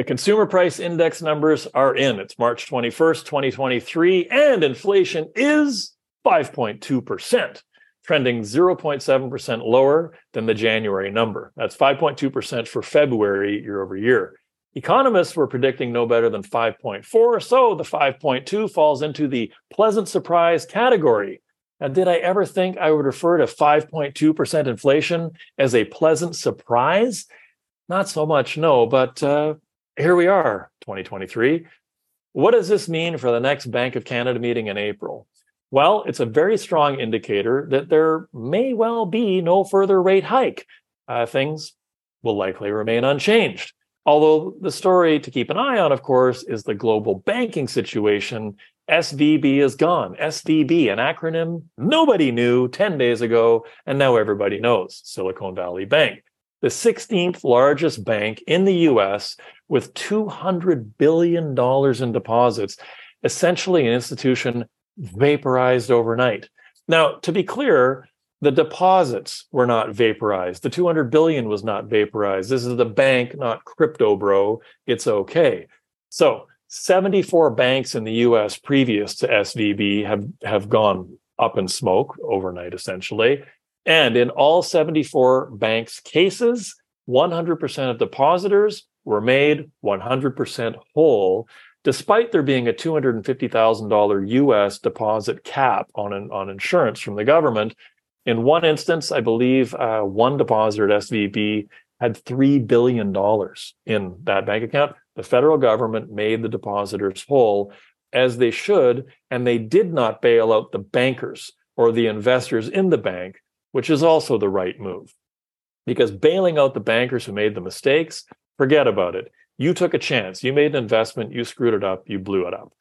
The consumer price index numbers are in. It's March 21st, 2023, and inflation is 5.2%, trending 0.7% lower than the January number. That's 5.2% for February year over year. Economists were predicting no better than 5.4, so the 5.2 falls into the pleasant surprise category. Now, did I ever think I would refer to 5.2% inflation as a pleasant surprise? Not so much, no, but uh, here we are, 2023. What does this mean for the next Bank of Canada meeting in April? Well, it's a very strong indicator that there may well be no further rate hike. Uh, things will likely remain unchanged. Although the story to keep an eye on, of course, is the global banking situation. SVB is gone. SVB, an acronym nobody knew 10 days ago, and now everybody knows Silicon Valley Bank, the 16th largest bank in the US with $200 billion in deposits, essentially an institution vaporized overnight. Now, to be clear, the deposits were not vaporized. The 200 billion was not vaporized. This is the bank, not crypto bro. It's okay. So 74 banks in the US previous to SVB have, have gone up in smoke overnight, essentially. And in all 74 banks' cases, 100% of depositors were made 100% whole, despite there being a $250,000 US deposit cap on, an, on insurance from the government in one instance, I believe uh, one depositor at SVB had $3 billion in that bank account. The federal government made the depositors whole as they should, and they did not bail out the bankers or the investors in the bank, which is also the right move. Because bailing out the bankers who made the mistakes, forget about it. You took a chance. You made an investment. You screwed it up. You blew it up.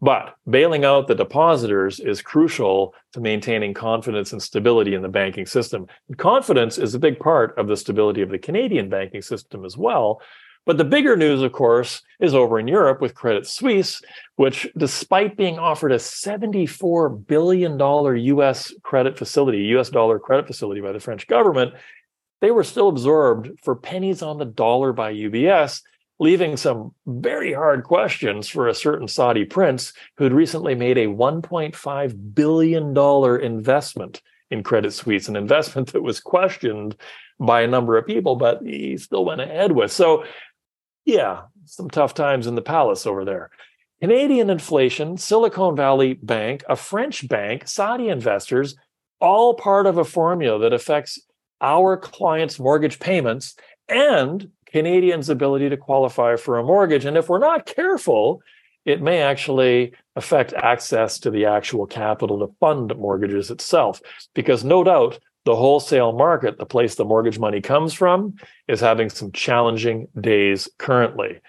But bailing out the depositors is crucial to maintaining confidence and stability in the banking system. And confidence is a big part of the stability of the Canadian banking system as well. But the bigger news, of course, is over in Europe with Credit Suisse, which, despite being offered a $74 billion US credit facility, US dollar credit facility by the French government, they were still absorbed for pennies on the dollar by UBS leaving some very hard questions for a certain Saudi prince who had recently made a $1.5 billion investment in Credit Suisse, an investment that was questioned by a number of people, but he still went ahead with. So, yeah, some tough times in the palace over there. Canadian inflation, Silicon Valley Bank, a French bank, Saudi investors, all part of a formula that affects our clients' mortgage payments and Canadians' ability to qualify for a mortgage. And if we're not careful, it may actually affect access to the actual capital to fund mortgages itself. Because no doubt the wholesale market, the place the mortgage money comes from, is having some challenging days currently.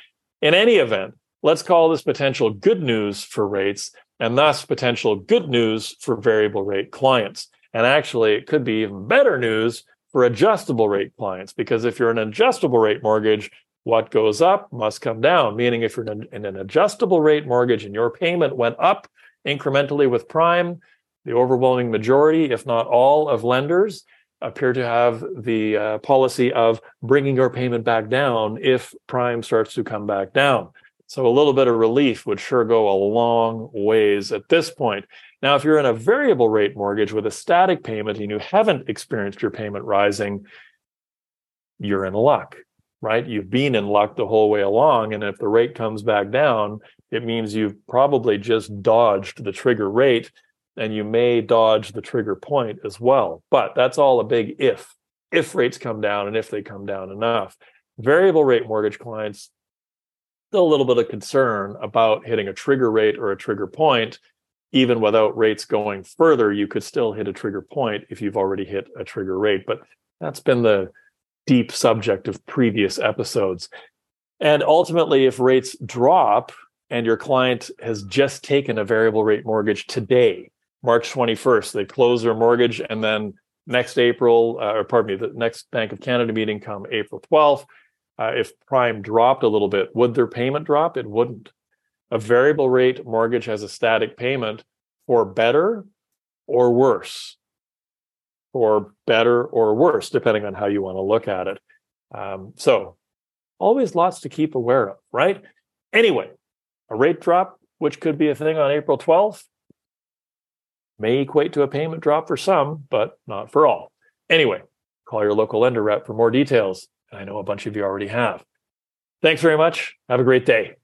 In any event, let's call this potential good news for rates and thus potential good news for variable rate clients. And actually, it could be even better news for adjustable rate clients because if you're an adjustable rate mortgage, what goes up must come down. Meaning, if you're in, an adjustable rate mortgage and your payment went up incrementally with prime, the overwhelming majority, if not all, of lenders appear to have the uh, policy of bringing your payment back down if prime starts to come back down. So a little bit of relief would sure go a long ways at this point. Now, if you're in a variable rate mortgage with a static payment and you haven't experienced your payment rising, you're in luck, right? You've been in luck the whole way along. And if the rate comes back down, it means you've probably just dodged the trigger rate and you may dodge the trigger point as well. But that's all a big if. If rates come down and if they come down enough. Variable rate mortgage clients, still a little bit of concern about hitting a trigger rate or a trigger point even without rates going further, you could still hit a trigger point if you've already hit a trigger rate. But that's been the deep subject of previous episodes. And ultimately, if rates drop and your client has just taken a variable rate mortgage today, March 21st, they close their mortgage and then next April, uh, or pardon me, the next Bank of Canada meeting come April 12th. Uh, if prime dropped a little bit, would their payment drop? It wouldn't a variable rate mortgage has a static payment for better or worse, or better or worse, depending on how you want to look at it. Um, so always lots to keep aware of, right? Anyway, a rate drop, which could be a thing on April 12th, may equate to a payment drop for some, but not for all. Anyway, call your local lender rep for more details. I know a bunch of you already have. Thanks very much. Have a great day.